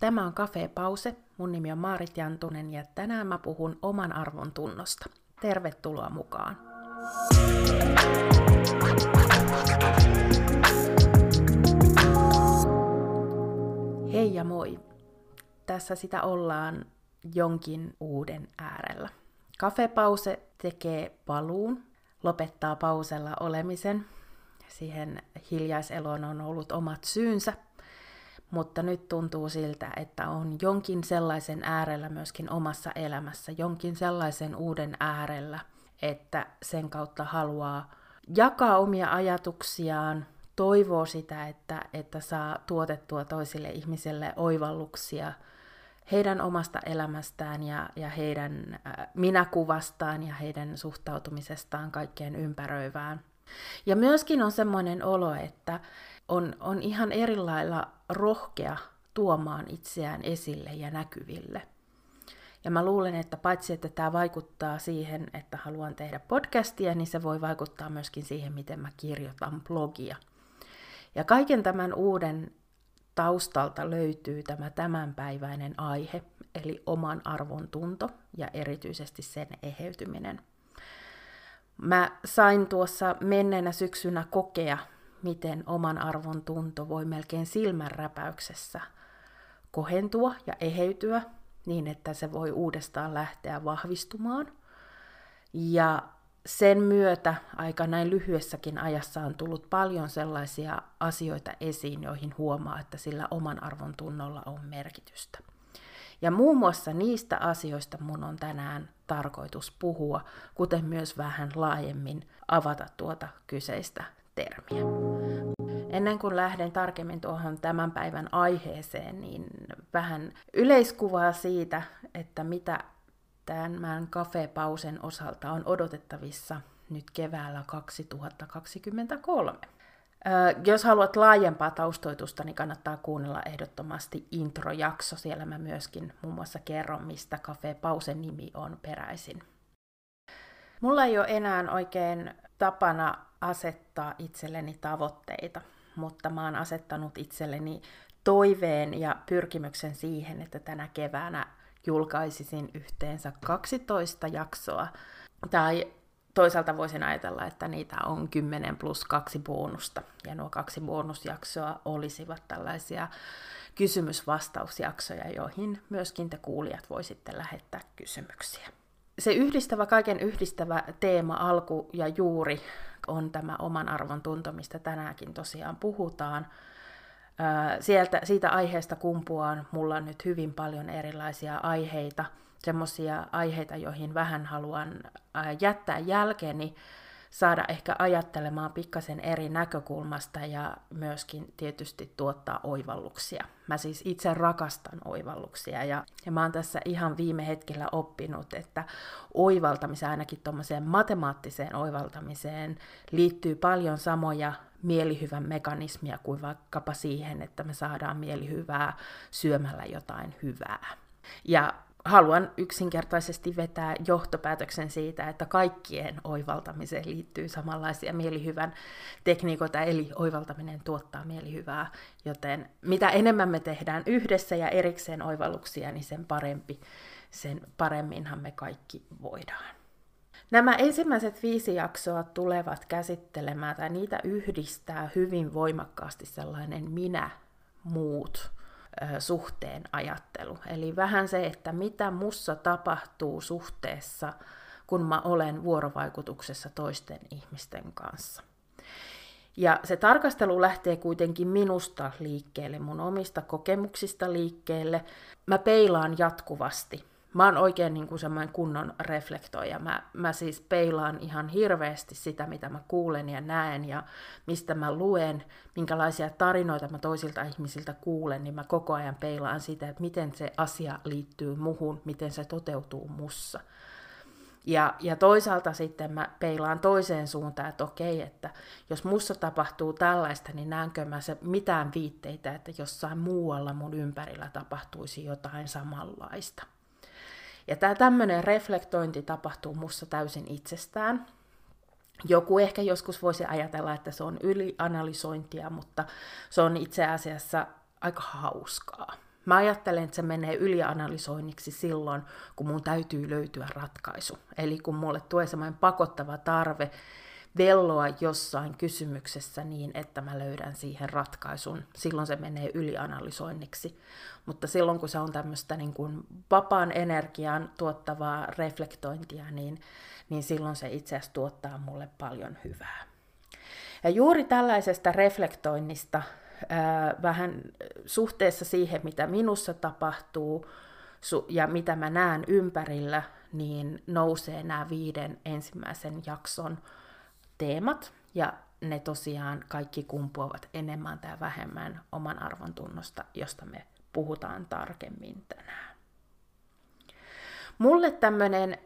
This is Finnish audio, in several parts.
Tämä on Cafe Pause. Mun nimi on Maarit Jantunen ja tänään mä puhun oman arvon tunnosta. Tervetuloa mukaan! Hei ja moi! Tässä sitä ollaan jonkin uuden äärellä. Kafepause tekee paluun, lopettaa pausella olemisen. Siihen hiljaiseloon on ollut omat syynsä, mutta nyt tuntuu siltä, että on jonkin sellaisen äärellä myöskin omassa elämässä, jonkin sellaisen uuden äärellä, että sen kautta haluaa jakaa omia ajatuksiaan, toivoo sitä, että, että saa tuotettua toisille ihmisille oivalluksia heidän omasta elämästään ja, ja heidän äh, minäkuvastaan ja heidän suhtautumisestaan kaikkeen ympäröivään. Ja myöskin on semmoinen olo, että on, on ihan eri lailla rohkea tuomaan itseään esille ja näkyville. Ja mä luulen, että paitsi että tämä vaikuttaa siihen, että haluan tehdä podcastia, niin se voi vaikuttaa myöskin siihen, miten mä kirjoitan blogia. Ja kaiken tämän uuden taustalta löytyy tämä tämänpäiväinen aihe, eli oman arvon tunto ja erityisesti sen eheytyminen. Mä sain tuossa menneenä syksynä kokea, miten oman arvon tunto voi melkein silmänräpäyksessä kohentua ja eheytyä niin, että se voi uudestaan lähteä vahvistumaan. Ja sen myötä aika näin lyhyessäkin ajassa on tullut paljon sellaisia asioita esiin, joihin huomaa, että sillä oman arvon tunnolla on merkitystä. Ja muun muassa niistä asioista mun on tänään tarkoitus puhua, kuten myös vähän laajemmin avata tuota kyseistä termiä. Ennen kuin lähden tarkemmin tuohon tämän päivän aiheeseen, niin vähän yleiskuvaa siitä, että mitä tämän kafepausen osalta on odotettavissa nyt keväällä 2023. Jos haluat laajempaa taustoitusta, niin kannattaa kuunnella ehdottomasti introjakso. Siellä mä myöskin muun muassa kerron, mistä Cafe Pausen nimi on peräisin. Mulla ei ole enää oikein tapana asettaa itselleni tavoitteita, mutta mä oon asettanut itselleni toiveen ja pyrkimyksen siihen, että tänä keväänä julkaisisin yhteensä 12 jaksoa. Tai toisaalta voisin ajatella, että niitä on 10 plus kaksi bonusta. Ja nuo kaksi bonusjaksoa olisivat tällaisia kysymysvastausjaksoja, joihin myöskin te kuulijat voisitte lähettää kysymyksiä. Se yhdistävä, kaiken yhdistävä teema, alku ja juuri on tämä oman arvon tunto, mistä tänäänkin tosiaan puhutaan – Sieltä, siitä aiheesta kumpuaan mulla on nyt hyvin paljon erilaisia aiheita, semmoisia aiheita, joihin vähän haluan jättää jälkeeni, saada ehkä ajattelemaan pikkasen eri näkökulmasta ja myöskin tietysti tuottaa oivalluksia. Mä siis itse rakastan oivalluksia ja, ja mä oon tässä ihan viime hetkellä oppinut, että oivaltamiseen, ainakin tuommoiseen matemaattiseen oivaltamiseen, liittyy paljon samoja mielihyvän mekanismia kuin vaikkapa siihen, että me saadaan mielihyvää syömällä jotain hyvää. Ja haluan yksinkertaisesti vetää johtopäätöksen siitä, että kaikkien oivaltamiseen liittyy samanlaisia mielihyvän tekniikoita, eli oivaltaminen tuottaa mielihyvää, joten mitä enemmän me tehdään yhdessä ja erikseen oivalluksia, niin sen parempi, sen paremminhan me kaikki voidaan. Nämä ensimmäiset viisi jaksoa tulevat käsittelemään, tai niitä yhdistää hyvin voimakkaasti sellainen minä-muut suhteen ajattelu. Eli vähän se, että mitä mussa tapahtuu suhteessa, kun mä olen vuorovaikutuksessa toisten ihmisten kanssa. Ja se tarkastelu lähtee kuitenkin minusta liikkeelle, mun omista kokemuksista liikkeelle. Mä peilaan jatkuvasti mä oon oikein niin kuin semmoinen kunnon reflektoija. Mä, mä siis peilaan ihan hirveästi sitä, mitä mä kuulen ja näen ja mistä mä luen, minkälaisia tarinoita mä toisilta ihmisiltä kuulen, niin mä koko ajan peilaan sitä, että miten se asia liittyy muhun, miten se toteutuu mussa. Ja, ja toisaalta sitten mä peilaan toiseen suuntaan, että okei, että jos mussa tapahtuu tällaista, niin näenkö mä se mitään viitteitä, että jossain muualla mun ympärillä tapahtuisi jotain samanlaista. Ja tämä tämmöinen reflektointi tapahtuu mussa täysin itsestään. Joku ehkä joskus voisi ajatella, että se on ylianalysointia, mutta se on itse asiassa aika hauskaa. Mä ajattelen, että se menee ylianalysoinniksi silloin, kun mun täytyy löytyä ratkaisu. Eli kun mulle tulee semmoinen pakottava tarve velloa jossain kysymyksessä niin, että mä löydän siihen ratkaisun. Silloin se menee ylianalysoinniksi. Mutta silloin, kun se on tämmöistä niin kuin vapaan energian tuottavaa reflektointia, niin, niin silloin se itse asiassa tuottaa mulle paljon hyvää. Ja juuri tällaisesta reflektoinnista ää, vähän suhteessa siihen, mitä minussa tapahtuu ja mitä mä näen ympärillä, niin nousee nämä viiden ensimmäisen jakson teemat, ja ne tosiaan kaikki kumpuavat enemmän tai vähemmän oman arvon tunnosta, josta me puhutaan tarkemmin tänään. Mulle tämmöinen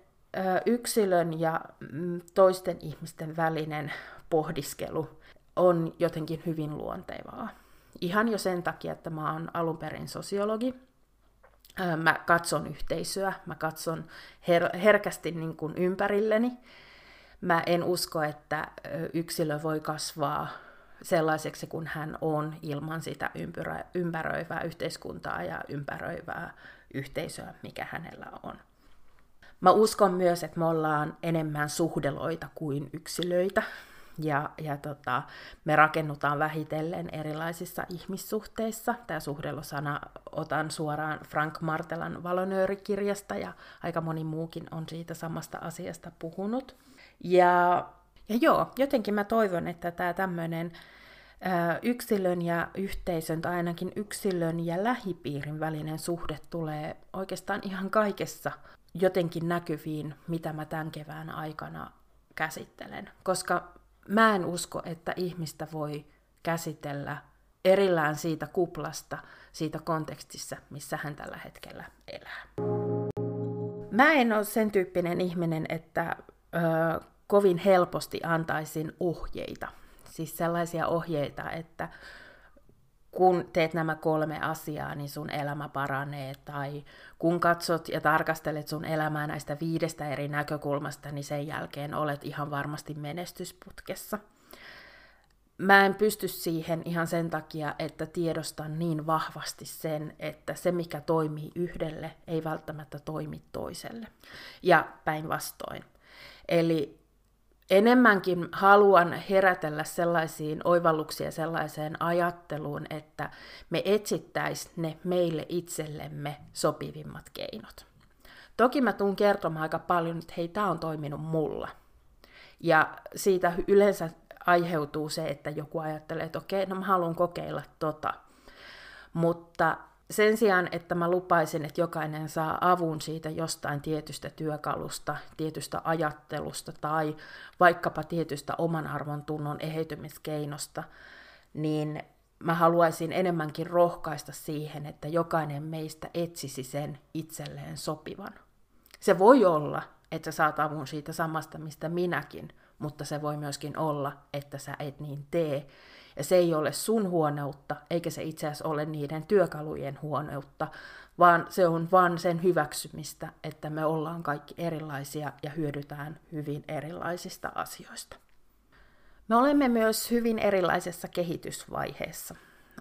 yksilön ja mm, toisten ihmisten välinen pohdiskelu on jotenkin hyvin luontevaa. Ihan jo sen takia, että mä oon alun perin sosiologi. Mä katson yhteisöä, mä katson her- herkästi niin kuin ympärilleni mä en usko, että yksilö voi kasvaa sellaiseksi kuin hän on ilman sitä ympyrä, ympäröivää yhteiskuntaa ja ympäröivää yhteisöä, mikä hänellä on. Mä uskon myös, että me ollaan enemmän suhdeloita kuin yksilöitä. Ja, ja tota, me rakennutaan vähitellen erilaisissa ihmissuhteissa. Tämä suhdelosana otan suoraan Frank Martelan valonöörikirjasta ja aika moni muukin on siitä samasta asiasta puhunut. Ja, ja joo, jotenkin mä toivon, että tämä tämmöinen yksilön ja yhteisön tai ainakin yksilön ja lähipiirin välinen suhde tulee oikeastaan ihan kaikessa jotenkin näkyviin, mitä mä tämän kevään aikana käsittelen. Koska mä en usko, että ihmistä voi käsitellä erillään siitä kuplasta, siitä kontekstissa, missä hän tällä hetkellä elää. Mä en ole sen tyyppinen ihminen, että kovin helposti antaisin ohjeita. Siis sellaisia ohjeita, että kun teet nämä kolme asiaa, niin sun elämä paranee, tai kun katsot ja tarkastelet sun elämää näistä viidestä eri näkökulmasta, niin sen jälkeen olet ihan varmasti menestysputkessa. Mä en pysty siihen ihan sen takia, että tiedostan niin vahvasti sen, että se mikä toimii yhdelle ei välttämättä toimi toiselle. Ja päinvastoin. Eli enemmänkin haluan herätellä sellaisiin oivalluksiin ja sellaiseen ajatteluun, että me etsittäisiin ne meille itsellemme sopivimmat keinot. Toki mä tuun kertomaan aika paljon, että hei, tämä on toiminut mulla. Ja siitä yleensä aiheutuu se, että joku ajattelee, että okei, no mä haluan kokeilla tota. Mutta sen sijaan, että mä lupaisin, että jokainen saa avun siitä jostain tietystä työkalusta, tietystä ajattelusta tai vaikkapa tietystä oman arvon tunnon eheytymiskeinosta, niin mä haluaisin enemmänkin rohkaista siihen, että jokainen meistä etsisi sen itselleen sopivan. Se voi olla, että sä saat avun siitä samasta, mistä minäkin, mutta se voi myöskin olla, että sä et niin tee, ja se ei ole sun huoneutta, eikä se itse asiassa ole niiden työkalujen huoneutta, vaan se on vain sen hyväksymistä, että me ollaan kaikki erilaisia ja hyödytään hyvin erilaisista asioista. Me olemme myös hyvin erilaisessa kehitysvaiheessa.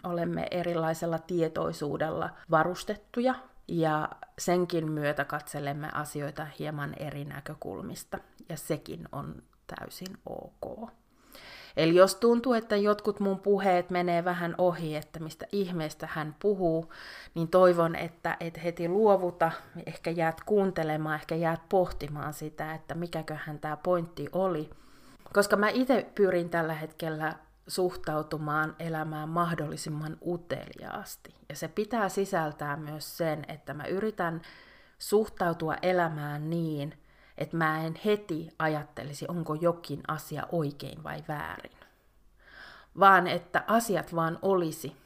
Olemme erilaisella tietoisuudella varustettuja ja senkin myötä katselemme asioita hieman eri näkökulmista ja sekin on täysin ok. Eli jos tuntuu, että jotkut mun puheet menee vähän ohi, että mistä ihmeestä hän puhuu, niin toivon, että et heti luovuta, ehkä jäät kuuntelemaan, ehkä jäät pohtimaan sitä, että mikäköhän tämä pointti oli. Koska mä itse pyrin tällä hetkellä suhtautumaan elämään mahdollisimman uteliaasti. Ja se pitää sisältää myös sen, että mä yritän suhtautua elämään niin, että mä en heti ajattelisi, onko jokin asia oikein vai väärin. Vaan että asiat vaan olisi.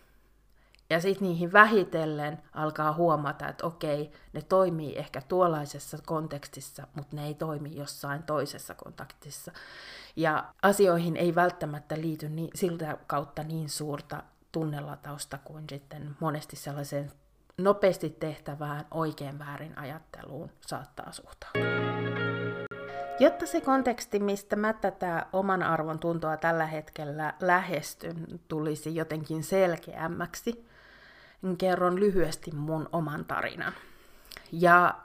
Ja sitten niihin vähitellen alkaa huomata, että okei, ne toimii ehkä tuollaisessa kontekstissa, mutta ne ei toimi jossain toisessa kontaktissa. Ja asioihin ei välttämättä liity niin, siltä kautta niin suurta tunnelatausta kuin sitten monesti sellaiseen nopeasti tehtävään oikein väärin ajatteluun saattaa suhtautua. Jotta se konteksti, mistä mä tätä oman arvon tuntoa tällä hetkellä lähestyn, tulisi jotenkin selkeämmäksi, kerron lyhyesti mun oman tarinan. Ja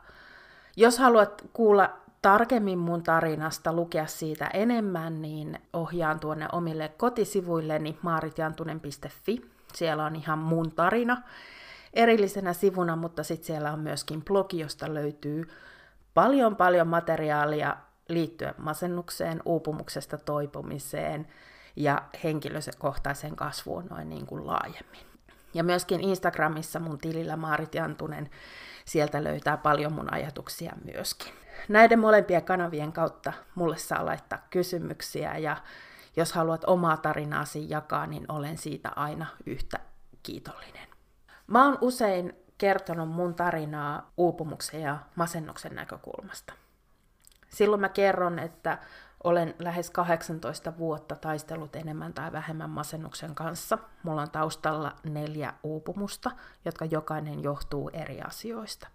jos haluat kuulla tarkemmin mun tarinasta, lukea siitä enemmän, niin ohjaan tuonne omille kotisivuilleni maaritjantunen.fi. Siellä on ihan mun tarina erillisenä sivuna, mutta sitten siellä on myöskin blogi, josta löytyy paljon paljon materiaalia liittyen masennukseen, uupumuksesta toipumiseen ja henkilökohtaiseen kasvuun noin niin kuin laajemmin. Ja myöskin Instagramissa mun tilillä Maarit Jantunen, sieltä löytää paljon mun ajatuksia myöskin. Näiden molempien kanavien kautta mulle saa laittaa kysymyksiä ja jos haluat omaa tarinaasi jakaa, niin olen siitä aina yhtä kiitollinen. Mä oon usein kertonut mun tarinaa uupumuksen ja masennuksen näkökulmasta. Silloin mä kerron, että olen lähes 18 vuotta taistellut enemmän tai vähemmän masennuksen kanssa. Mulla on taustalla neljä uupumusta, jotka jokainen johtuu eri asioista.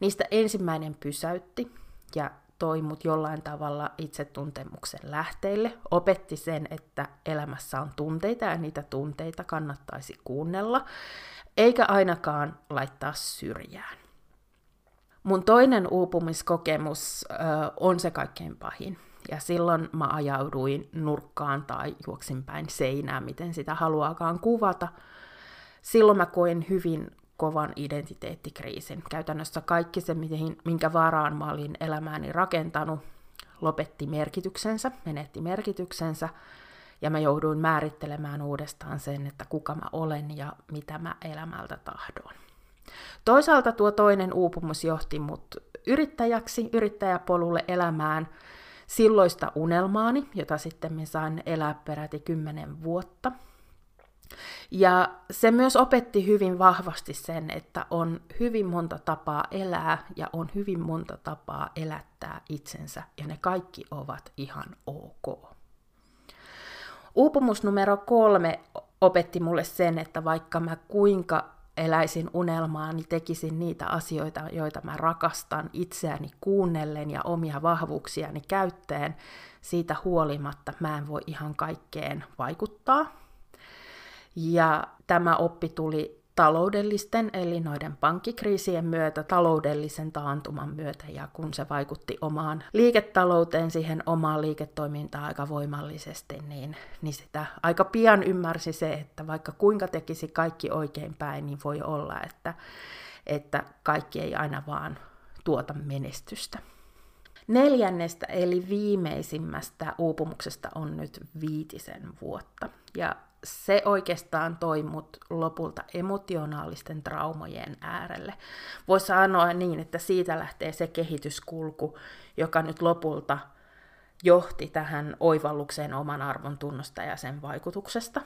Niistä ensimmäinen pysäytti ja toi mut jollain tavalla itsetuntemuksen lähteille, opetti sen, että elämässä on tunteita ja niitä tunteita kannattaisi kuunnella, eikä ainakaan laittaa syrjään. Mun toinen uupumiskokemus ö, on se kaikkein pahin. Ja silloin mä ajauduin nurkkaan tai juoksin päin seinää, miten sitä haluaakaan kuvata. Silloin mä koin hyvin kovan identiteettikriisin. Käytännössä kaikki se, minkä varaan mä olin elämääni rakentanut, lopetti merkityksensä, menetti merkityksensä, ja mä jouduin määrittelemään uudestaan sen, että kuka mä olen ja mitä mä elämältä tahdon. Toisaalta tuo toinen uupumus johti mut yrittäjäksi, yrittäjäpolulle elämään silloista unelmaani, jota sitten me sain elää peräti kymmenen vuotta. Ja se myös opetti hyvin vahvasti sen, että on hyvin monta tapaa elää ja on hyvin monta tapaa elättää itsensä, ja ne kaikki ovat ihan ok. Uupumus numero kolme opetti mulle sen, että vaikka mä kuinka eläisin unelmaa, niin tekisin niitä asioita, joita mä rakastan itseäni kuunnellen ja omia vahvuuksiani käyttäen, siitä huolimatta mä en voi ihan kaikkeen vaikuttaa. Ja tämä oppi tuli taloudellisten, eli noiden pankkikriisien myötä, taloudellisen taantuman myötä, ja kun se vaikutti omaan liiketalouteen, siihen omaan liiketoimintaan aika voimallisesti, niin, niin sitä aika pian ymmärsi se, että vaikka kuinka tekisi kaikki oikein päin, niin voi olla, että, että kaikki ei aina vaan tuota menestystä. Neljännestä eli viimeisimmästä uupumuksesta on nyt viitisen vuotta. Ja se oikeastaan toi mut lopulta emotionaalisten traumojen äärelle. Voisi sanoa niin, että siitä lähtee se kehityskulku, joka nyt lopulta johti tähän oivallukseen oman arvon tunnosta ja sen vaikutuksesta,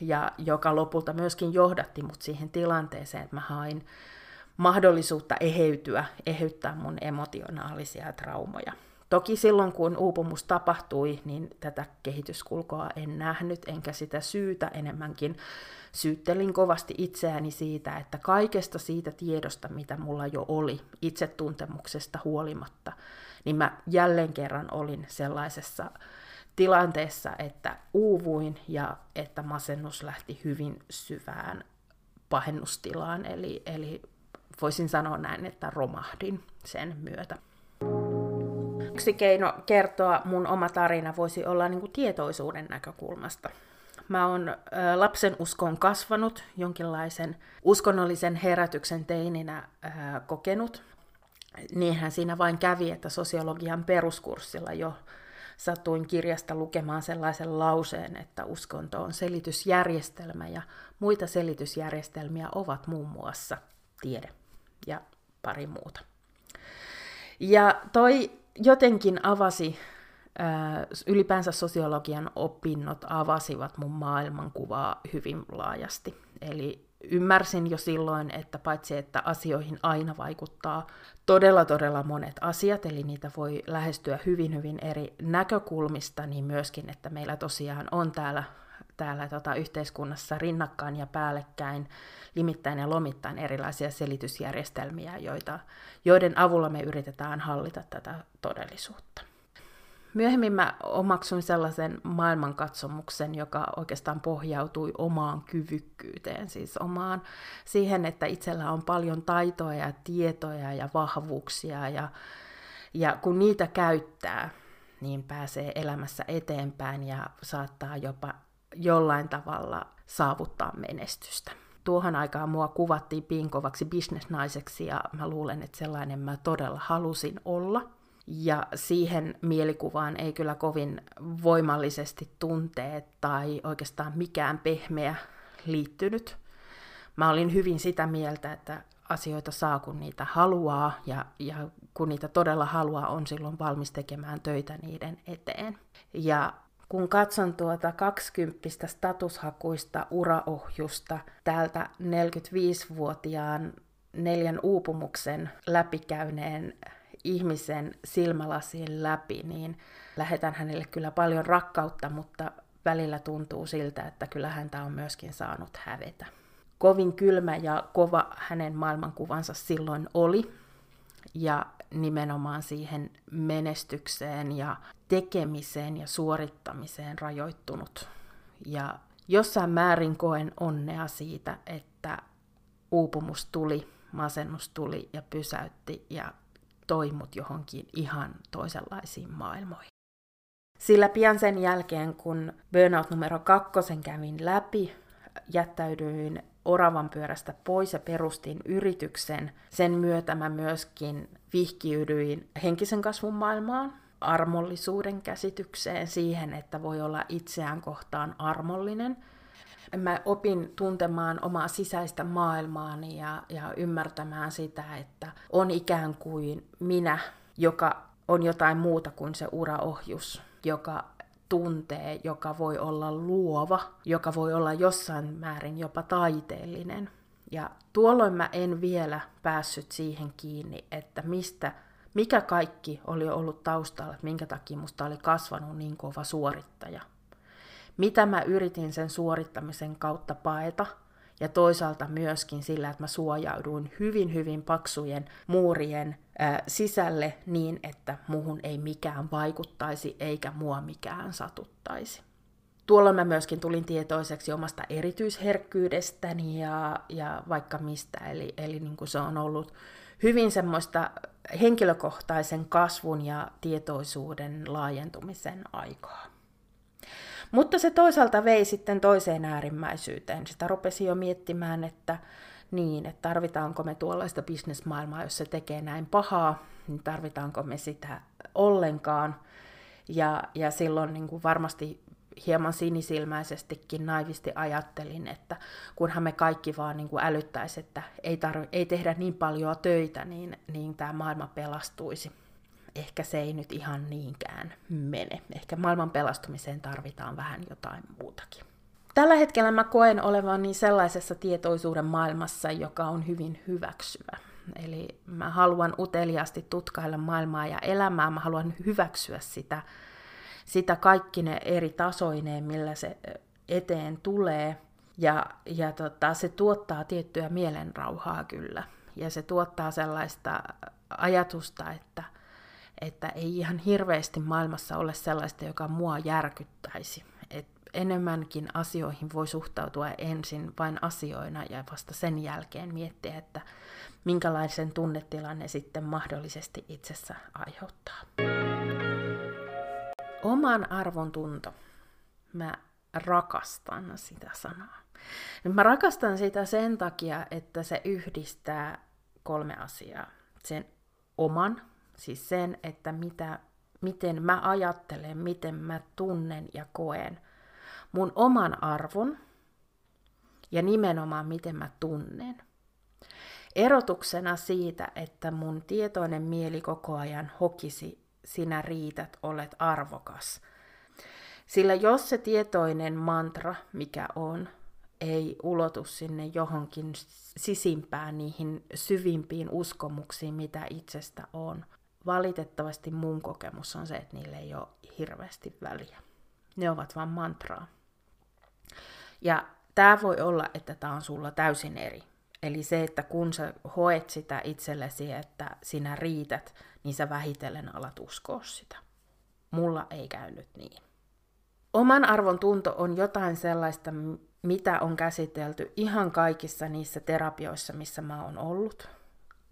ja joka lopulta myöskin johdatti mut siihen tilanteeseen, että mä hain mahdollisuutta eheytyä, eheyttää mun emotionaalisia traumoja. Toki silloin, kun uupumus tapahtui, niin tätä kehityskulkoa en nähnyt, enkä sitä syytä enemmänkin. Syyttelin kovasti itseäni siitä, että kaikesta siitä tiedosta, mitä mulla jo oli, itsetuntemuksesta huolimatta, niin mä jälleen kerran olin sellaisessa tilanteessa, että uuvuin ja että masennus lähti hyvin syvään pahennustilaan, eli, eli voisin sanoa näin, että romahdin sen myötä. Yksi keino kertoa mun oma tarina voisi olla niin kuin tietoisuuden näkökulmasta. Mä oon lapsen uskoon kasvanut, jonkinlaisen uskonnollisen herätyksen teininä kokenut. Niinhän siinä vain kävi, että sosiologian peruskurssilla jo satuin kirjasta lukemaan sellaisen lauseen, että uskonto on selitysjärjestelmä ja muita selitysjärjestelmiä ovat muun muassa tiede ja pari muuta. Ja toi jotenkin avasi, ää, ylipäänsä sosiologian opinnot avasivat mun maailmankuvaa hyvin laajasti. Eli ymmärsin jo silloin, että paitsi että asioihin aina vaikuttaa todella todella monet asiat, eli niitä voi lähestyä hyvin hyvin eri näkökulmista, niin myöskin, että meillä tosiaan on täällä, täällä tota yhteiskunnassa rinnakkain ja päällekkäin limittäin ja lomittain erilaisia selitysjärjestelmiä, joita, joiden avulla me yritetään hallita tätä todellisuutta. myöhemmin mä omaksuin sellaisen maailmankatsomuksen, joka oikeastaan pohjautui omaan kyvykkyyteen, siis omaan siihen, että itsellä on paljon taitoja ja tietoja ja vahvuuksia ja, ja kun niitä käyttää, niin pääsee elämässä eteenpäin ja saattaa jopa jollain tavalla saavuttaa menestystä. Tuohon aikaan mua kuvattiin pinkovaksi bisnesnaiseksi ja mä luulen, että sellainen mä todella halusin olla. Ja siihen mielikuvaan ei kyllä kovin voimallisesti tunteet tai oikeastaan mikään pehmeä liittynyt. Mä olin hyvin sitä mieltä, että asioita saa kun niitä haluaa ja, ja kun niitä todella haluaa, on silloin valmis tekemään töitä niiden eteen. Ja kun katson tuota 20 statushakuista uraohjusta täältä 45-vuotiaan neljän uupumuksen läpikäyneen ihmisen silmälasien läpi, niin lähetän hänelle kyllä paljon rakkautta, mutta välillä tuntuu siltä, että kyllä häntä on myöskin saanut hävetä. Kovin kylmä ja kova hänen maailmankuvansa silloin oli, ja nimenomaan siihen menestykseen ja tekemiseen ja suorittamiseen rajoittunut. Ja jossain määrin koen onnea siitä, että uupumus tuli, masennus tuli ja pysäytti ja toimut johonkin ihan toisenlaisiin maailmoihin. Sillä pian sen jälkeen, kun burnout numero kakkosen kävin läpi, jättäydyin oravan pyörästä pois ja perustin yrityksen. Sen myötä mä myöskin vihkiydyin henkisen kasvun maailmaan, armollisuuden käsitykseen, siihen, että voi olla itseään kohtaan armollinen. Mä opin tuntemaan omaa sisäistä maailmaani ja, ja ymmärtämään sitä, että on ikään kuin minä, joka on jotain muuta kuin se uraohjus, joka tuntee, joka voi olla luova, joka voi olla jossain määrin jopa taiteellinen. Ja tuolloin mä en vielä päässyt siihen kiinni, että mistä, mikä kaikki oli ollut taustalla, että minkä takia musta oli kasvanut niin kova suorittaja. Mitä mä yritin sen suorittamisen kautta paeta – ja toisaalta myöskin sillä, että mä suojauduin hyvin, hyvin paksujen muurien ää, sisälle niin, että muhun ei mikään vaikuttaisi eikä mua mikään satuttaisi. Tuolla mä myöskin tulin tietoiseksi omasta erityisherkkyydestäni ja, ja vaikka mistä, eli, eli niin kuin se on ollut hyvin semmoista henkilökohtaisen kasvun ja tietoisuuden laajentumisen aikaa. Mutta se toisaalta vei sitten toiseen äärimmäisyyteen. Sitä rupesi jo miettimään, että niin, että tarvitaanko me tuollaista bisnesmaailmaa, jos se tekee näin pahaa, niin tarvitaanko me sitä ollenkaan. Ja, ja silloin niin kuin varmasti hieman sinisilmäisestikin naivisti ajattelin, että kunhan me kaikki vaan niin kuin älyttäisi, että ei, tarv- ei tehdä niin paljon töitä, niin, niin tämä maailma pelastuisi ehkä se ei nyt ihan niinkään mene. Ehkä maailman pelastumiseen tarvitaan vähän jotain muutakin. Tällä hetkellä mä koen olevani sellaisessa tietoisuuden maailmassa, joka on hyvin hyväksyvä. Eli mä haluan uteliaasti tutkailla maailmaa ja elämää, mä haluan hyväksyä sitä, sitä kaikki ne eri tasoineen, millä se eteen tulee. Ja, ja tota, se tuottaa tiettyä mielenrauhaa kyllä. Ja se tuottaa sellaista ajatusta, että – että ei ihan hirveästi maailmassa ole sellaista, joka mua järkyttäisi. Et enemmänkin asioihin voi suhtautua ensin vain asioina ja vasta sen jälkeen miettiä, että minkälaisen tunnetilan ne sitten mahdollisesti itsessä aiheuttaa. Oman arvon tunto. Mä rakastan sitä sanaa. Mä rakastan sitä sen takia, että se yhdistää kolme asiaa. Sen oman Siis sen, että mitä, miten mä ajattelen, miten mä tunnen ja koen mun oman arvon ja nimenomaan miten mä tunnen. Erotuksena siitä, että mun tietoinen mieli koko ajan hokisi, sinä riität, olet arvokas. Sillä jos se tietoinen mantra, mikä on, ei ulotu sinne johonkin sisimpään niihin syvimpiin uskomuksiin, mitä itsestä on, valitettavasti mun kokemus on se, että niille ei ole hirveästi väliä. Ne ovat vain mantraa. Ja tämä voi olla, että tämä on sulla täysin eri. Eli se, että kun sä hoet sitä itsellesi, että sinä riität, niin sä vähitellen alat uskoa sitä. mulla ei käynyt niin. Oman arvon tunto on jotain sellaista, mitä on käsitelty ihan kaikissa niissä terapioissa, missä mä oon ollut.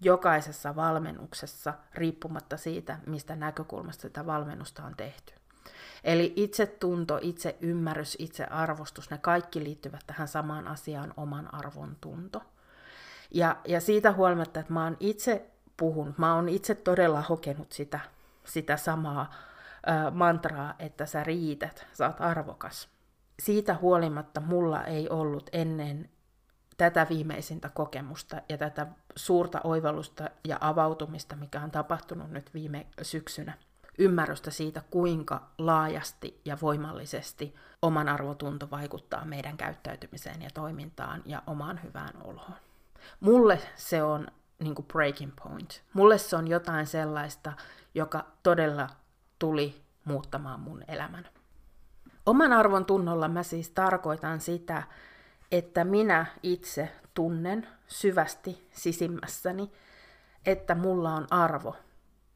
Jokaisessa valmennuksessa, riippumatta siitä, mistä näkökulmasta sitä valmennusta on tehty. Eli itsetunto, itse ymmärrys, itse arvostus, ne kaikki liittyvät tähän samaan asiaan, oman arvon tunto. Ja, ja siitä huolimatta, että mä oon itse puhunut, mä oon itse todella hokenut sitä, sitä samaa ä, mantraa, että sä riität, sä oot arvokas. Siitä huolimatta mulla ei ollut ennen tätä viimeisintä kokemusta ja tätä suurta oivallusta ja avautumista, mikä on tapahtunut nyt viime syksynä, ymmärrystä siitä, kuinka laajasti ja voimallisesti oman arvotunto vaikuttaa meidän käyttäytymiseen ja toimintaan ja omaan hyvään oloon. Mulle se on niin kuin breaking point. Mulle se on jotain sellaista, joka todella tuli muuttamaan mun elämän. Oman arvon tunnolla mä siis tarkoitan sitä, että minä itse tunnen syvästi sisimmässäni, että mulla on arvo,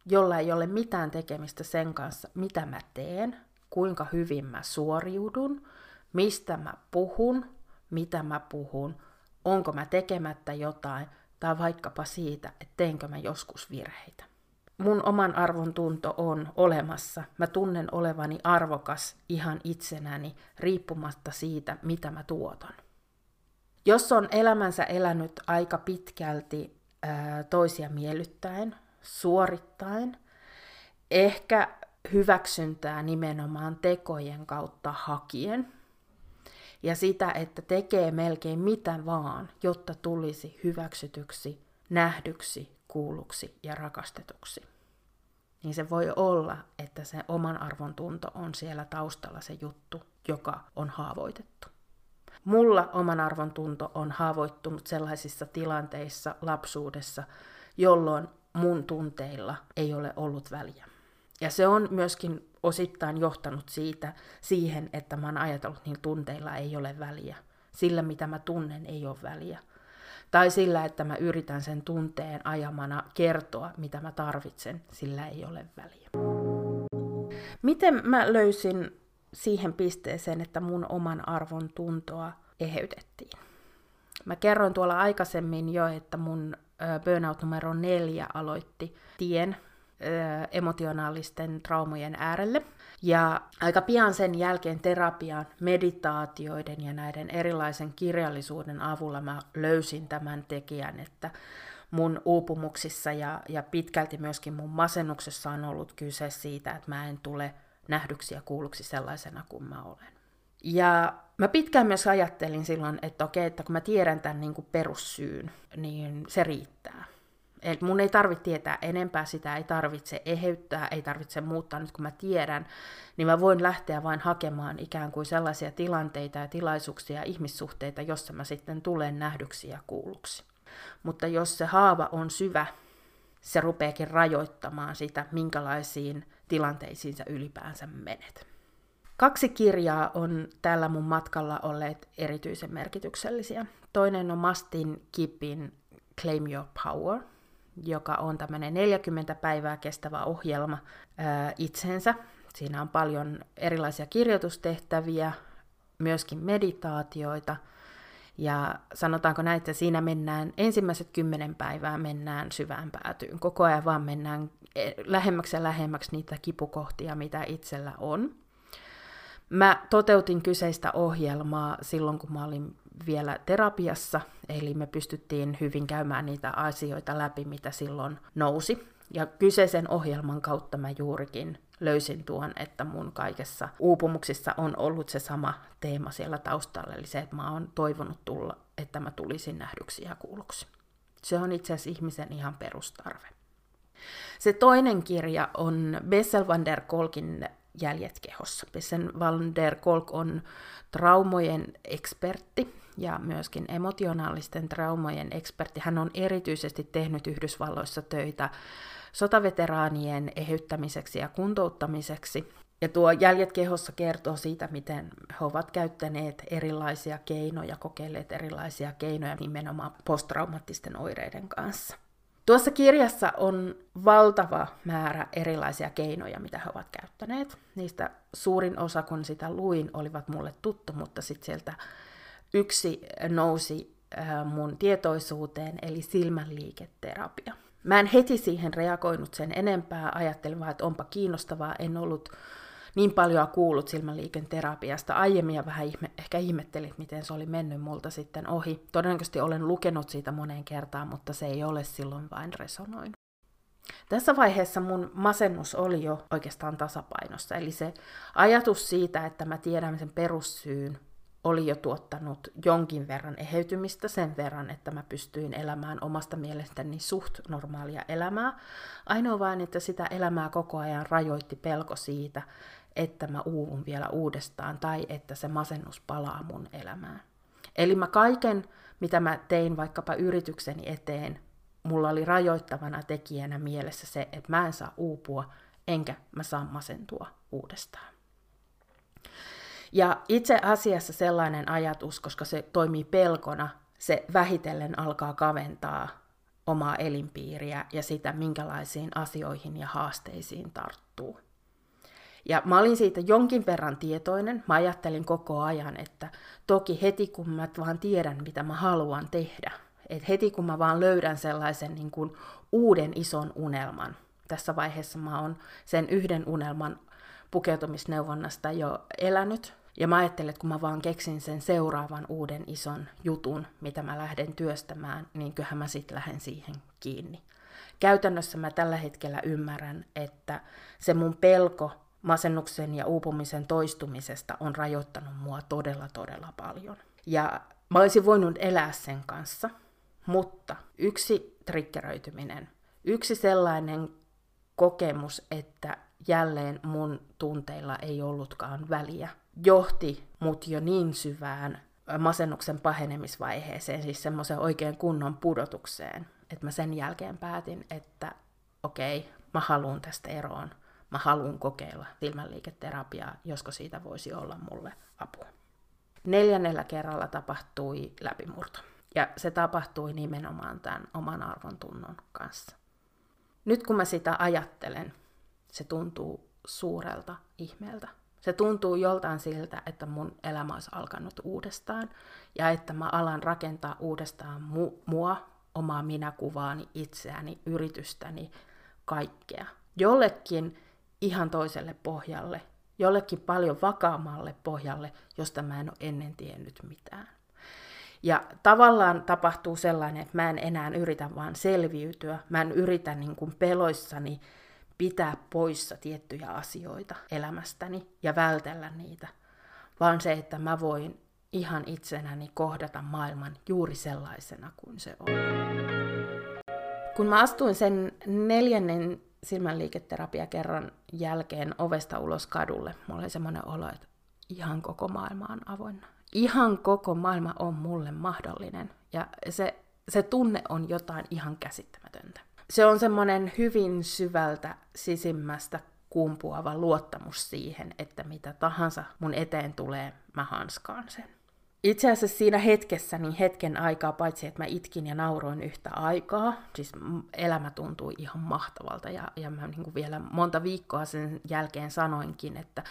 jolla ei ole mitään tekemistä sen kanssa, mitä mä teen, kuinka hyvin mä suoriudun, mistä mä puhun, mitä mä puhun, onko mä tekemättä jotain, tai vaikkapa siitä, että teenkö mä joskus virheitä. Mun oman arvon tunto on olemassa. Mä tunnen olevani arvokas ihan itsenäni, riippumatta siitä, mitä mä tuotan. Jos on elämänsä elänyt aika pitkälti ää, toisia miellyttäen, suorittaen, ehkä hyväksyntää nimenomaan tekojen kautta hakien, ja sitä, että tekee melkein mitä vaan, jotta tulisi hyväksytyksi, nähdyksi, kuulluksi ja rakastetuksi. Niin se voi olla, että se oman arvon tunto on siellä taustalla se juttu, joka on haavoitettu. Mulla oman arvon tunto on haavoittunut sellaisissa tilanteissa lapsuudessa, jolloin mun tunteilla ei ole ollut väliä. Ja se on myöskin osittain johtanut siitä siihen, että mä oon ajatellut, että niillä tunteilla ei ole väliä. Sillä, mitä mä tunnen, ei ole väliä. Tai sillä, että mä yritän sen tunteen ajamana kertoa, mitä mä tarvitsen, sillä ei ole väliä. Miten mä löysin siihen pisteeseen, että mun oman arvon tuntoa eheytettiin? Mä kerroin tuolla aikaisemmin jo, että mun burnout numero neljä aloitti tien emotionaalisten traumojen äärelle. Ja aika pian sen jälkeen terapian, meditaatioiden ja näiden erilaisen kirjallisuuden avulla mä löysin tämän tekijän, että mun uupumuksissa ja, ja pitkälti myöskin mun masennuksessa on ollut kyse siitä, että mä en tule nähdyksi ja kuulluksi sellaisena kuin mä olen. Ja mä pitkään myös ajattelin silloin, että okei, että kun mä tiedän tämän niin kuin perussyyn, niin se riittää. Et mun ei tarvitse tietää enempää, sitä ei tarvitse eheyttää, ei tarvitse muuttaa nyt kun mä tiedän, niin mä voin lähteä vain hakemaan ikään kuin sellaisia tilanteita ja tilaisuuksia ja ihmissuhteita, jossa mä sitten tulen nähdyksi ja kuulluksi. Mutta jos se haava on syvä, se rupeekin rajoittamaan sitä, minkälaisiin tilanteisiin sä ylipäänsä menet. Kaksi kirjaa on tällä mun matkalla olleet erityisen merkityksellisiä. Toinen on Mastin Kipin Claim Your Power – joka on tämmöinen 40 päivää kestävä ohjelma ää, itsensä. Siinä on paljon erilaisia kirjoitustehtäviä, myöskin meditaatioita. Ja sanotaanko näin, että siinä mennään, ensimmäiset kymmenen päivää mennään syvään päätyyn. Koko ajan vaan mennään e, lähemmäksi ja lähemmäksi niitä kipukohtia, mitä itsellä on. Mä toteutin kyseistä ohjelmaa silloin, kun mä olin vielä terapiassa, eli me pystyttiin hyvin käymään niitä asioita läpi, mitä silloin nousi. Ja kyseisen ohjelman kautta mä juurikin löysin tuon, että mun kaikessa uupumuksissa on ollut se sama teema siellä taustalla, eli se, että mä oon toivonut tulla, että mä tulisin nähdyksi ja kuulluksi. Se on itse asiassa ihmisen ihan perustarve. Se toinen kirja on Bessel van der Kolkin Jäljet kehossa. Bessel van der Kolk on traumojen ekspertti ja myöskin emotionaalisten traumojen ekspertti. Hän on erityisesti tehnyt Yhdysvalloissa töitä sotaveteraanien ehyttämiseksi ja kuntouttamiseksi. Ja tuo Jäljet kehossa kertoo siitä, miten he ovat käyttäneet erilaisia keinoja, kokeilleet erilaisia keinoja nimenomaan posttraumaattisten oireiden kanssa. Tuossa kirjassa on valtava määrä erilaisia keinoja, mitä he ovat käyttäneet. Niistä suurin osa, kun sitä luin, olivat mulle tuttu, mutta sitten sieltä yksi nousi mun tietoisuuteen, eli silmänliiketerapia. Mä en heti siihen reagoinut sen enempää, ajattelin vaan, että onpa kiinnostavaa, en ollut niin paljon kuullut silmänliiken terapiasta aiemmin ja vähän ihme, ehkä ihmettelin, miten se oli mennyt multa sitten ohi. Todennäköisesti olen lukenut siitä moneen kertaan, mutta se ei ole silloin vain resonoinut. Tässä vaiheessa mun masennus oli jo oikeastaan tasapainossa, eli se ajatus siitä, että mä tiedän sen perussyyn, oli jo tuottanut jonkin verran eheytymistä sen verran, että mä pystyin elämään omasta mielestäni suht normaalia elämää. Ainoa vain, että sitä elämää koko ajan rajoitti pelko siitä, että mä uuvun vielä uudestaan tai että se masennus palaa mun elämään. Eli mä kaiken, mitä mä tein vaikkapa yritykseni eteen, mulla oli rajoittavana tekijänä mielessä se, että mä en saa uupua, enkä mä saa masentua uudestaan. Ja itse asiassa sellainen ajatus, koska se toimii pelkona, se vähitellen alkaa kaventaa omaa elinpiiriä ja sitä, minkälaisiin asioihin ja haasteisiin tarttuu. Ja mä olin siitä jonkin verran tietoinen. Mä ajattelin koko ajan, että toki heti kun mä vaan tiedän, mitä mä haluan tehdä, että heti kun mä vaan löydän sellaisen niin kuin uuden ison unelman, tässä vaiheessa mä oon sen yhden unelman pukeutumisneuvonnasta jo elänyt, ja mä ajattelin, että kun mä vaan keksin sen seuraavan uuden ison jutun, mitä mä lähden työstämään, niin kyllähän mä sitten lähden siihen kiinni. Käytännössä mä tällä hetkellä ymmärrän, että se mun pelko masennuksen ja uupumisen toistumisesta on rajoittanut mua todella, todella paljon. Ja mä olisin voinut elää sen kanssa, mutta yksi triggeröityminen, yksi sellainen kokemus, että jälleen mun tunteilla ei ollutkaan väliä, johti mut jo niin syvään masennuksen pahenemisvaiheeseen, siis semmoisen oikein kunnon pudotukseen, että mä sen jälkeen päätin, että okei, okay, mä haluan tästä eroon mä haluan kokeilla silmänliiketerapiaa, josko siitä voisi olla mulle apua. Neljännellä kerralla tapahtui läpimurto. Ja se tapahtui nimenomaan tämän oman arvon tunnon kanssa. Nyt kun mä sitä ajattelen, se tuntuu suurelta ihmeeltä. Se tuntuu joltain siltä, että mun elämä olisi alkanut uudestaan ja että mä alan rakentaa uudestaan mu- mua, omaa minäkuvaani, itseäni, yritystäni, kaikkea. Jollekin ihan toiselle pohjalle, jollekin paljon vakaammalle pohjalle, josta mä en ole ennen tiennyt mitään. Ja tavallaan tapahtuu sellainen, että mä en enää yritä vaan selviytyä, mä en yritä niin kuin peloissani pitää poissa tiettyjä asioita elämästäni ja vältellä niitä, vaan se, että mä voin ihan itsenäni kohdata maailman juuri sellaisena kuin se on. Kun mä astuin sen neljännen silmänliiketerapia kerran jälkeen ovesta ulos kadulle. Mulla oli semmoinen olo, että ihan koko maailma on avoinna. Ihan koko maailma on mulle mahdollinen. Ja se, se tunne on jotain ihan käsittämätöntä. Se on semmoinen hyvin syvältä sisimmästä kumpuava luottamus siihen, että mitä tahansa mun eteen tulee, mä hanskaan sen itse asiassa siinä hetkessä, niin hetken aikaa, paitsi että mä itkin ja nauroin yhtä aikaa, siis elämä tuntui ihan mahtavalta ja, ja mä niin kuin vielä monta viikkoa sen jälkeen sanoinkin, että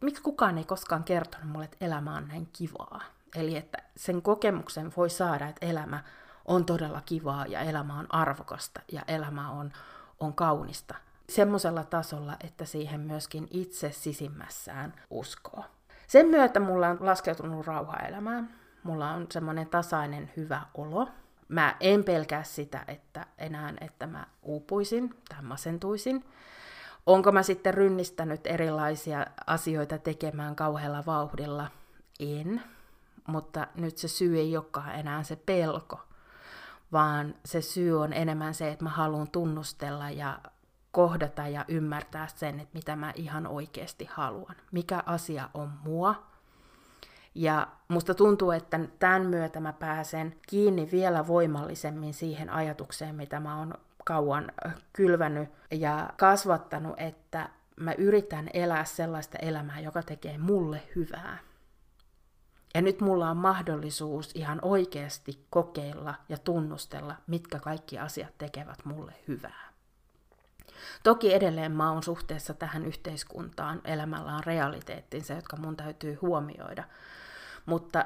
miksi kukaan ei koskaan kertonut mulle, että elämä on näin kivaa. Eli että sen kokemuksen voi saada, että elämä on todella kivaa ja elämä on arvokasta ja elämä on, on kaunista. Semmoisella tasolla, että siihen myöskin itse sisimmässään uskoo. Sen myötä mulla on laskeutunut rauha elämään. Mulla on semmoinen tasainen hyvä olo. Mä en pelkää sitä, että enää, että mä uupuisin tai masentuisin. Onko mä sitten rynnistänyt erilaisia asioita tekemään kauhealla vauhdilla? En. Mutta nyt se syy ei olekaan enää se pelko, vaan se syy on enemmän se, että mä haluan tunnustella ja kohdata ja ymmärtää sen, että mitä mä ihan oikeasti haluan. Mikä asia on mua. Ja musta tuntuu, että tämän myötä mä pääsen kiinni vielä voimallisemmin siihen ajatukseen, mitä mä oon kauan kylvänyt ja kasvattanut, että mä yritän elää sellaista elämää, joka tekee mulle hyvää. Ja nyt mulla on mahdollisuus ihan oikeasti kokeilla ja tunnustella, mitkä kaikki asiat tekevät mulle hyvää. Toki edelleen mä oon suhteessa tähän yhteiskuntaan, elämällä on realiteettinsa, jotka mun täytyy huomioida. Mutta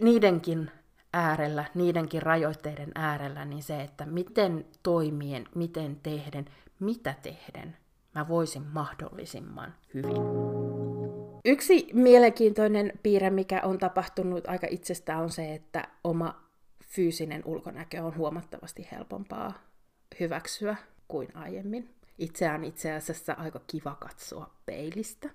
niidenkin äärellä, niidenkin rajoitteiden äärellä, niin se, että miten toimien, miten tehden, mitä tehden, mä voisin mahdollisimman hyvin. Yksi mielenkiintoinen piirre, mikä on tapahtunut aika itsestään, on se, että oma fyysinen ulkonäkö on huomattavasti helpompaa hyväksyä kuin aiemmin. Itseään itse asiassa aika kiva katsoa peilistä.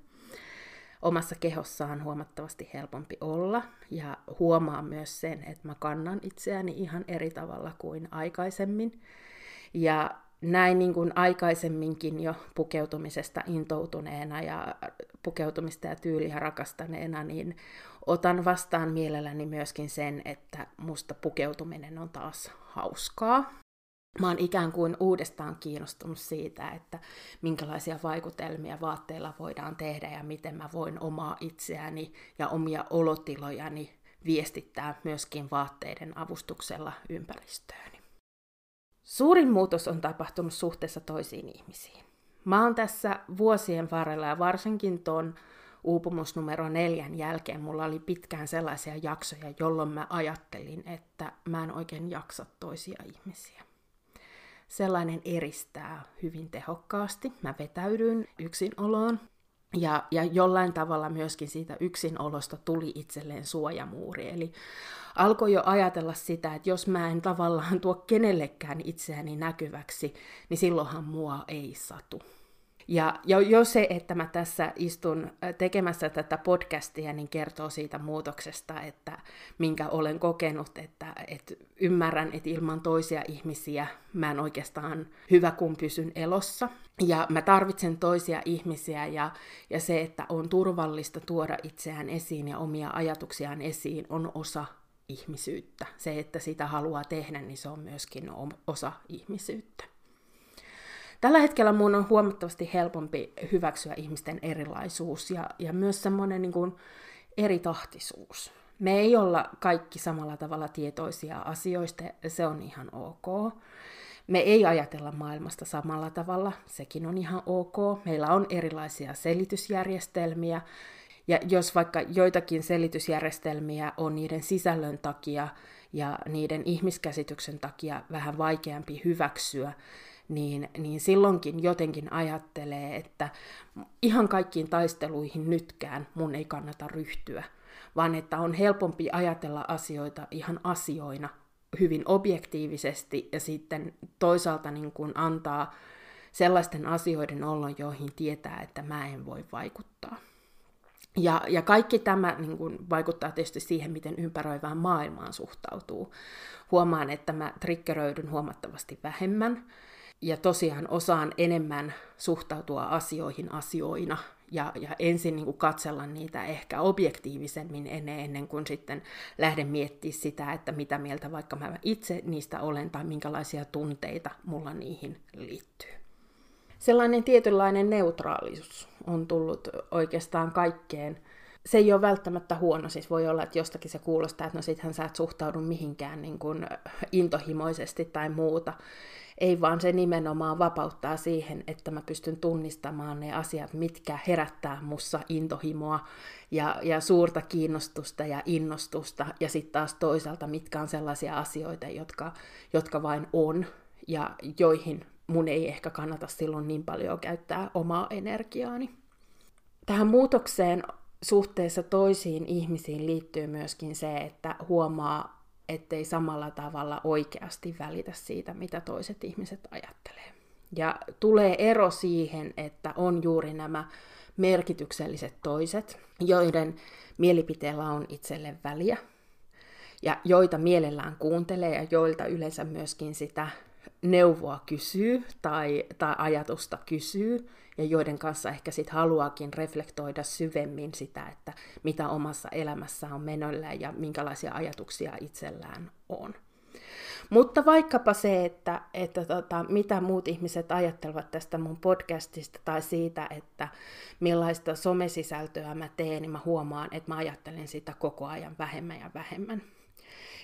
Omassa kehossaan huomattavasti helpompi olla ja huomaa myös sen, että mä kannan itseäni ihan eri tavalla kuin aikaisemmin. Ja näin niin kuin aikaisemminkin jo pukeutumisesta intoutuneena ja pukeutumista ja tyyliä rakastaneena, niin otan vastaan mielelläni myöskin sen, että musta pukeutuminen on taas hauskaa. Mä oon ikään kuin uudestaan kiinnostunut siitä, että minkälaisia vaikutelmia vaatteilla voidaan tehdä ja miten mä voin omaa itseäni ja omia olotilojani viestittää myöskin vaatteiden avustuksella ympäristöön. Suurin muutos on tapahtunut suhteessa toisiin ihmisiin. Mä oon tässä vuosien varrella ja varsinkin ton uupumus numero neljän jälkeen mulla oli pitkään sellaisia jaksoja, jolloin mä ajattelin, että mä en oikein jaksa toisia ihmisiä. Sellainen eristää hyvin tehokkaasti. Mä vetäydyin yksinoloon ja, ja jollain tavalla myöskin siitä yksinolosta tuli itselleen suojamuuri. Eli alkoi jo ajatella sitä, että jos mä en tavallaan tuo kenellekään itseäni näkyväksi, niin silloinhan mua ei satu. Ja jo, jo se, että mä tässä istun tekemässä tätä podcastia, niin kertoo siitä muutoksesta, että minkä olen kokenut, että, että ymmärrän, että ilman toisia ihmisiä mä en oikeastaan hyvä, kun pysyn elossa. Ja mä tarvitsen toisia ihmisiä ja, ja se, että on turvallista tuoda itseään esiin ja omia ajatuksiaan esiin, on osa ihmisyyttä. Se, että sitä haluaa tehdä, niin se on myöskin osa ihmisyyttä. Tällä hetkellä mun on huomattavasti helpompi hyväksyä ihmisten erilaisuus ja, ja myös semmoinen niin kuin eritahtisuus. Me ei olla kaikki samalla tavalla tietoisia asioista, se on ihan ok. Me ei ajatella maailmasta samalla tavalla, sekin on ihan ok. Meillä on erilaisia selitysjärjestelmiä, ja jos vaikka joitakin selitysjärjestelmiä on niiden sisällön takia ja niiden ihmiskäsityksen takia vähän vaikeampi hyväksyä, niin, niin silloinkin jotenkin ajattelee, että ihan kaikkiin taisteluihin nytkään mun ei kannata ryhtyä, vaan että on helpompi ajatella asioita ihan asioina hyvin objektiivisesti ja sitten toisaalta niin kuin antaa sellaisten asioiden olla, joihin tietää, että mä en voi vaikuttaa. Ja, ja kaikki tämä niin kuin, vaikuttaa tietysti siihen, miten ympäröivään maailmaan suhtautuu. Huomaan, että mä triggeröidyn huomattavasti vähemmän ja tosiaan osaan enemmän suhtautua asioihin asioina ja, ja ensin niin kuin katsella niitä ehkä objektiivisemmin ennen, ennen kuin sitten lähden miettimään sitä, että mitä mieltä vaikka mä itse niistä olen tai minkälaisia tunteita mulla niihin liittyy. Sellainen tietynlainen neutraalisuus on tullut oikeastaan kaikkeen. Se ei ole välttämättä huono, siis voi olla, että jostakin se kuulostaa, että no sittenhän sä et suhtaudu mihinkään niin kuin intohimoisesti tai muuta. Ei vaan se nimenomaan vapauttaa siihen, että mä pystyn tunnistamaan ne asiat, mitkä herättää mussa intohimoa ja, ja suurta kiinnostusta ja innostusta. Ja sitten taas toisaalta, mitkä on sellaisia asioita, jotka, jotka vain on ja joihin mun ei ehkä kannata silloin niin paljon käyttää omaa energiaani. Tähän muutokseen suhteessa toisiin ihmisiin liittyy myöskin se, että huomaa ettei samalla tavalla oikeasti välitä siitä, mitä toiset ihmiset ajattelee. Ja tulee ero siihen, että on juuri nämä merkitykselliset toiset, joiden mielipiteellä on itselle väliä, ja joita mielellään kuuntelee ja joilta yleensä myöskin sitä neuvoa kysyy tai, tai ajatusta kysyy, ja joiden kanssa ehkä sitten haluaakin reflektoida syvemmin sitä, että mitä omassa elämässä on menolla ja minkälaisia ajatuksia itsellään on. Mutta vaikkapa se, että, että tota, mitä muut ihmiset ajattelevat tästä mun podcastista tai siitä, että millaista somesisältöä mä teen, niin mä huomaan, että mä ajattelen sitä koko ajan vähemmän ja vähemmän.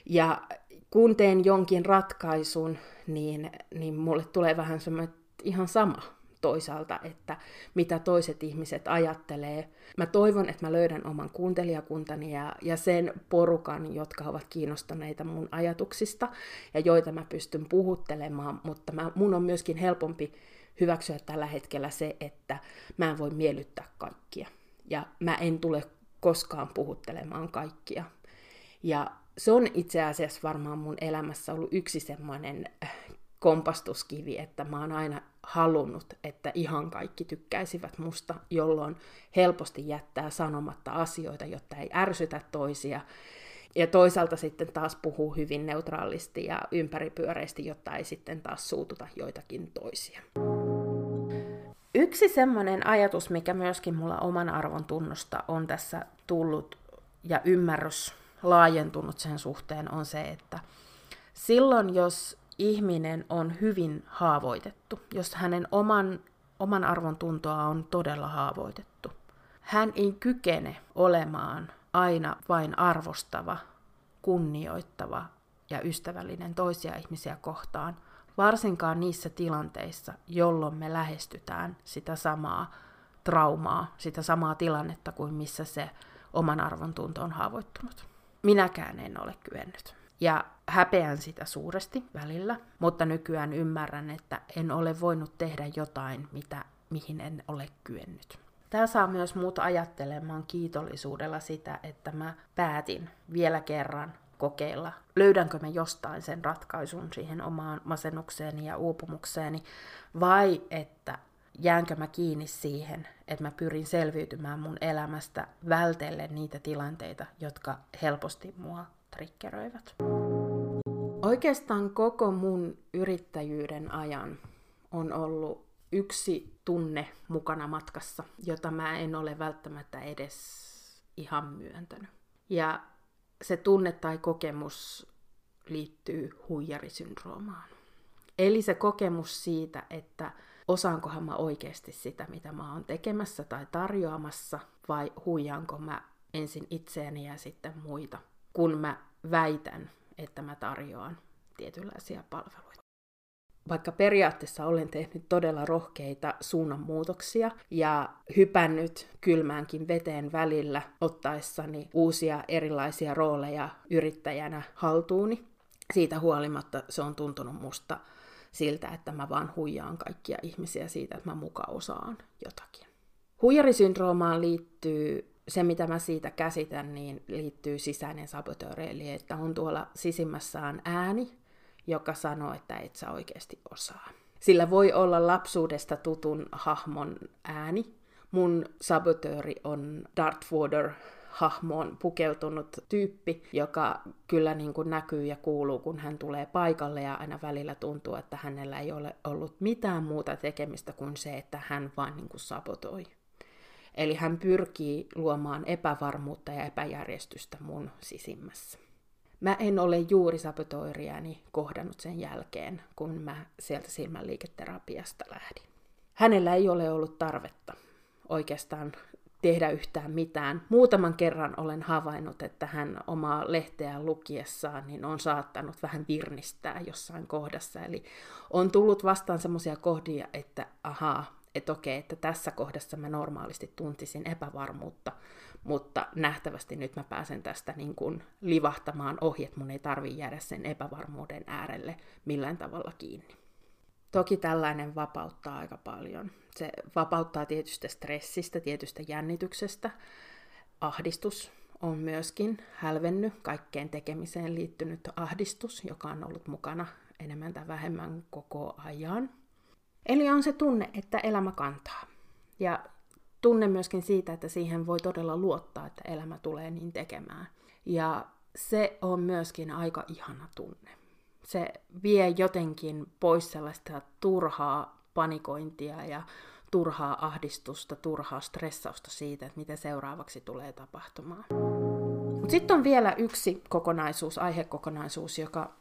Ja kun teen jonkin ratkaisun, niin, niin mulle tulee vähän semmoinen ihan sama toisaalta, että mitä toiset ihmiset ajattelee. Mä toivon, että mä löydän oman kuuntelijakuntani ja, ja sen porukan, jotka ovat kiinnostuneita mun ajatuksista ja joita mä pystyn puhuttelemaan, mutta mä, mun on myöskin helpompi hyväksyä tällä hetkellä se, että mä en voi miellyttää kaikkia. Ja mä en tule koskaan puhuttelemaan kaikkia. Ja se on itse asiassa varmaan mun elämässä ollut yksi semmoinen kompastuskivi, että mä oon aina halunnut, että ihan kaikki tykkäisivät musta, jolloin helposti jättää sanomatta asioita, jotta ei ärsytä toisia. Ja toisaalta sitten taas puhuu hyvin neutraalisti ja ympäripyöreästi, jotta ei sitten taas suututa joitakin toisia. Yksi semmoinen ajatus, mikä myöskin mulla oman arvon tunnosta on tässä tullut ja ymmärrys laajentunut sen suhteen, on se, että silloin jos ihminen on hyvin haavoitettu, jos hänen oman, oman arvon tuntoa on todella haavoitettu. Hän ei kykene olemaan aina vain arvostava, kunnioittava ja ystävällinen toisia ihmisiä kohtaan, varsinkaan niissä tilanteissa, jolloin me lähestytään sitä samaa traumaa, sitä samaa tilannetta kuin missä se oman arvon tunto on haavoittunut. Minäkään en ole kyennyt. Ja häpeän sitä suuresti välillä, mutta nykyään ymmärrän, että en ole voinut tehdä jotain, mitä, mihin en ole kyennyt. Tämä saa myös muut ajattelemaan kiitollisuudella sitä, että mä päätin vielä kerran kokeilla, löydänkö mä jostain sen ratkaisun siihen omaan masennukseeni ja uupumukseeni, vai että jäänkö mä kiinni siihen, että mä pyrin selviytymään mun elämästä vältellen niitä tilanteita, jotka helposti mua triggeröivät. Oikeastaan koko mun yrittäjyyden ajan on ollut yksi tunne mukana matkassa, jota mä en ole välttämättä edes ihan myöntänyt. Ja se tunne tai kokemus liittyy huijarisyndroomaan. Eli se kokemus siitä, että osaankohan mä oikeasti sitä, mitä mä oon tekemässä tai tarjoamassa, vai huijaanko mä ensin itseäni ja sitten muita kun mä väitän, että mä tarjoan tietynlaisia palveluita. Vaikka periaatteessa olen tehnyt todella rohkeita suunnanmuutoksia ja hypännyt kylmäänkin veteen välillä ottaessani uusia erilaisia rooleja yrittäjänä haltuuni, siitä huolimatta se on tuntunut musta siltä, että mä vaan huijaan kaikkia ihmisiä siitä, että mä muka osaan jotakin. Huijarisyndroomaan liittyy se, mitä mä siitä käsitän, niin liittyy sisäinen sabotööri, eli että on tuolla sisimmässään ääni, joka sanoo, että et sä oikeasti osaa. Sillä voi olla lapsuudesta tutun hahmon ääni. Mun sabotööri on Darth Vader hahmoon pukeutunut tyyppi, joka kyllä niin kuin näkyy ja kuuluu, kun hän tulee paikalle ja aina välillä tuntuu, että hänellä ei ole ollut mitään muuta tekemistä kuin se, että hän vain niin kuin sabotoi. Eli hän pyrkii luomaan epävarmuutta ja epäjärjestystä mun sisimmässä. Mä en ole juuri sabotoiriani kohdannut sen jälkeen, kun mä sieltä silmänliiketerapiasta lähdin. Hänellä ei ole ollut tarvetta oikeastaan tehdä yhtään mitään. Muutaman kerran olen havainnut, että hän omaa lehteä lukiessaan niin on saattanut vähän virnistää jossain kohdassa. Eli on tullut vastaan semmoisia kohdia, että ahaa, että okei, että tässä kohdassa mä normaalisti tuntisin epävarmuutta, mutta nähtävästi nyt mä pääsen tästä niin kuin livahtamaan ohi, että mun ei tarvi jäädä sen epävarmuuden äärelle millään tavalla kiinni. Toki tällainen vapauttaa aika paljon. Se vapauttaa tietystä stressistä, tietystä jännityksestä. Ahdistus on myöskin hälvennyt, kaikkeen tekemiseen liittynyt ahdistus, joka on ollut mukana enemmän tai vähemmän koko ajan – Eli on se tunne, että elämä kantaa. Ja tunne myöskin siitä, että siihen voi todella luottaa, että elämä tulee niin tekemään. Ja se on myöskin aika ihana tunne. Se vie jotenkin pois sellaista turhaa panikointia ja turhaa ahdistusta, turhaa stressausta siitä, että mitä seuraavaksi tulee tapahtumaan. Mutta sitten on vielä yksi kokonaisuus, aihekokonaisuus, joka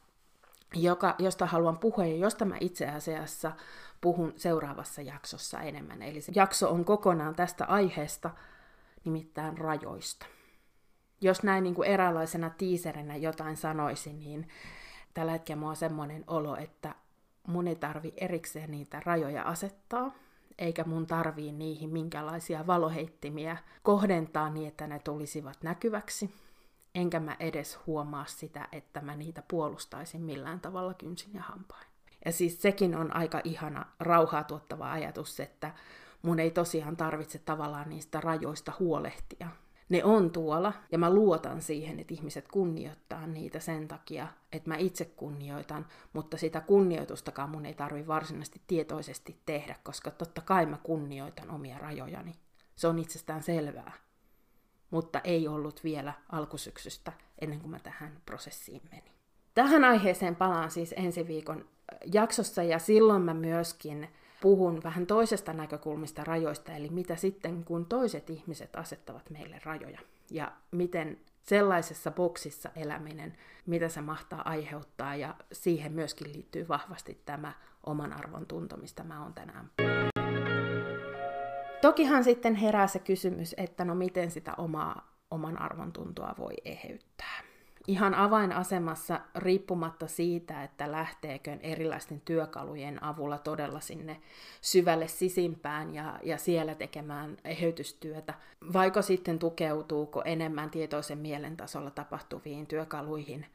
joka, josta haluan puhua ja josta mä itse asiassa puhun seuraavassa jaksossa enemmän. Eli se jakso on kokonaan tästä aiheesta, nimittäin rajoista. Jos näin niin kuin eräänlaisena tiiserinä jotain sanoisin, niin tällä hetkellä mulla on semmoinen olo, että mun ei tarvi erikseen niitä rajoja asettaa, eikä mun tarvii niihin minkälaisia valoheittimiä kohdentaa niin, että ne tulisivat näkyväksi. Enkä mä edes huomaa sitä, että mä niitä puolustaisin millään tavalla kynsin ja hampain. Ja siis sekin on aika ihana rauhaa tuottava ajatus, että mun ei tosiaan tarvitse tavallaan niistä rajoista huolehtia, ne on tuolla, ja mä luotan siihen, että ihmiset kunnioittaa niitä sen takia, että mä itse kunnioitan, mutta sitä kunnioitustakaan mun ei tarvi varsinaisesti tietoisesti tehdä, koska totta kai mä kunnioitan omia rajojani. Se on itsestään selvää. Mutta ei ollut vielä alkusyksystä ennen kuin mä tähän prosessiin menin. Tähän aiheeseen palaan siis ensi viikon jaksossa ja silloin mä myöskin puhun vähän toisesta näkökulmista rajoista, eli mitä sitten, kun toiset ihmiset asettavat meille rajoja, ja miten sellaisessa boksissa eläminen, mitä se mahtaa aiheuttaa, ja siihen myöskin liittyy vahvasti tämä oman arvon tunto, mistä mä oon tänään. Tokihan sitten herää se kysymys, että no miten sitä omaa oman arvon tuntoa voi eheyttää. Ihan avainasemassa riippumatta siitä, että lähteekö erilaisten työkalujen avulla todella sinne syvälle sisimpään ja, ja siellä tekemään eheytystyötä, vaiko sitten tukeutuuko enemmän tietoisen mielen tasolla tapahtuviin työkaluihin,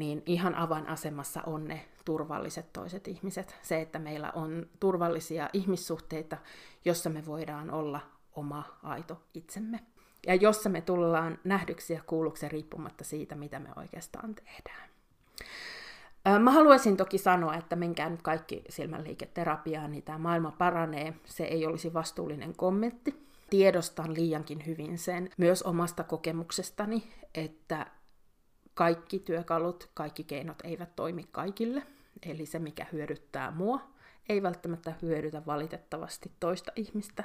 niin ihan avainasemassa on ne turvalliset toiset ihmiset. Se, että meillä on turvallisia ihmissuhteita, jossa me voidaan olla oma aito itsemme ja jossa me tullaan nähdyksi ja kuulluksi riippumatta siitä, mitä me oikeastaan tehdään. Mä haluaisin toki sanoa, että menkää nyt kaikki silmänliiketerapiaan, niin tämä maailma paranee. Se ei olisi vastuullinen kommentti. Tiedostan liiankin hyvin sen myös omasta kokemuksestani, että kaikki työkalut, kaikki keinot eivät toimi kaikille. Eli se, mikä hyödyttää mua, ei välttämättä hyödytä valitettavasti toista ihmistä.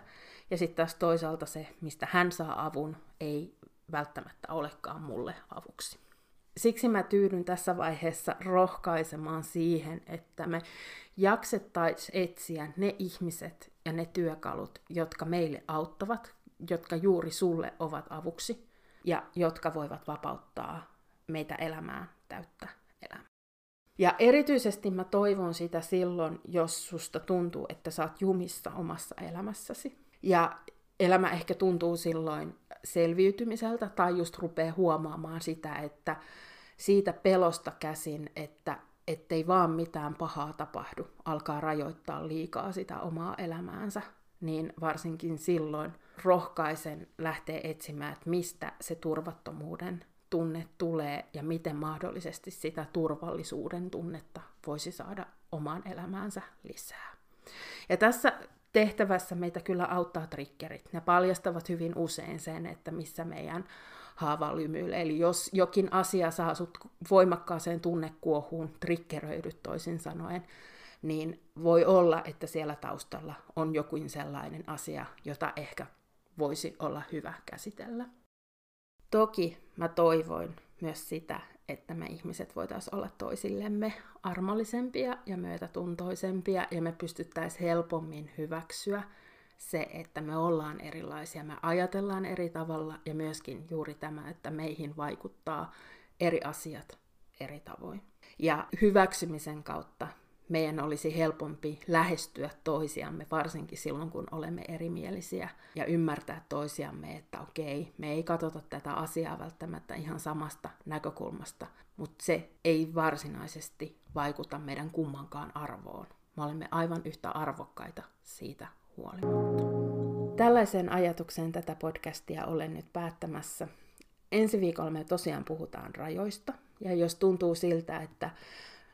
Ja sitten taas toisaalta se, mistä hän saa avun, ei välttämättä olekaan mulle avuksi. Siksi mä tyydyn tässä vaiheessa rohkaisemaan siihen, että me jaksettaisiin etsiä ne ihmiset ja ne työkalut, jotka meille auttavat, jotka juuri sulle ovat avuksi ja jotka voivat vapauttaa meitä elämään täyttä elämää. Ja erityisesti mä toivon sitä silloin, jos susta tuntuu, että sä oot jumissa omassa elämässäsi. Ja elämä ehkä tuntuu silloin selviytymiseltä tai just rupeaa huomaamaan sitä, että siitä pelosta käsin, että ettei vaan mitään pahaa tapahdu, alkaa rajoittaa liikaa sitä omaa elämäänsä, niin varsinkin silloin rohkaisen lähteä etsimään, että mistä se turvattomuuden tunne tulee ja miten mahdollisesti sitä turvallisuuden tunnetta voisi saada omaan elämäänsä lisää. Ja tässä tehtävässä meitä kyllä auttaa triggerit. Ne paljastavat hyvin usein sen, että missä meidän haava lymyilee. Eli jos jokin asia saa sut voimakkaaseen tunnekuohuun, triggeröidyt toisin sanoen, niin voi olla, että siellä taustalla on jokin sellainen asia, jota ehkä voisi olla hyvä käsitellä. Toki mä toivoin myös sitä, että me ihmiset voitaisiin olla toisillemme armollisempia ja myötätuntoisempia ja me pystyttäisiin helpommin hyväksyä se, että me ollaan erilaisia, me ajatellaan eri tavalla ja myöskin juuri tämä, että meihin vaikuttaa eri asiat eri tavoin. Ja hyväksymisen kautta meidän olisi helpompi lähestyä toisiamme, varsinkin silloin, kun olemme erimielisiä, ja ymmärtää toisiamme, että okei, me ei katsota tätä asiaa välttämättä ihan samasta näkökulmasta, mutta se ei varsinaisesti vaikuta meidän kummankaan arvoon. Me olemme aivan yhtä arvokkaita siitä huolimatta. Tällaiseen ajatukseen tätä podcastia olen nyt päättämässä. Ensi viikolla me tosiaan puhutaan rajoista, ja jos tuntuu siltä, että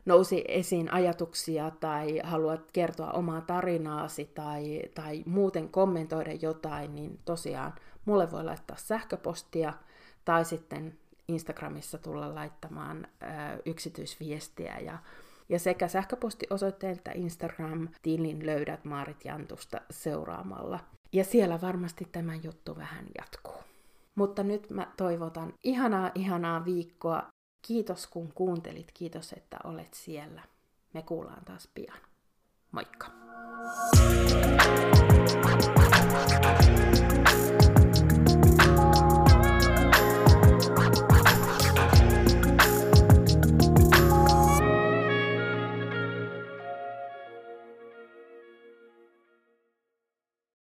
nousi esiin ajatuksia tai haluat kertoa omaa tarinaasi tai, tai muuten kommentoida jotain, niin tosiaan mulle voi laittaa sähköpostia tai sitten Instagramissa tulla laittamaan ö, yksityisviestiä ja ja sekä sähköpostiosoitteen että Instagram-tilin löydät Maarit Jantusta seuraamalla. Ja siellä varmasti tämä juttu vähän jatkuu. Mutta nyt mä toivotan ihanaa, ihanaa viikkoa Kiitos kun kuuntelit, kiitos että olet siellä. Me kuullaan taas pian. Moikka! Thank you.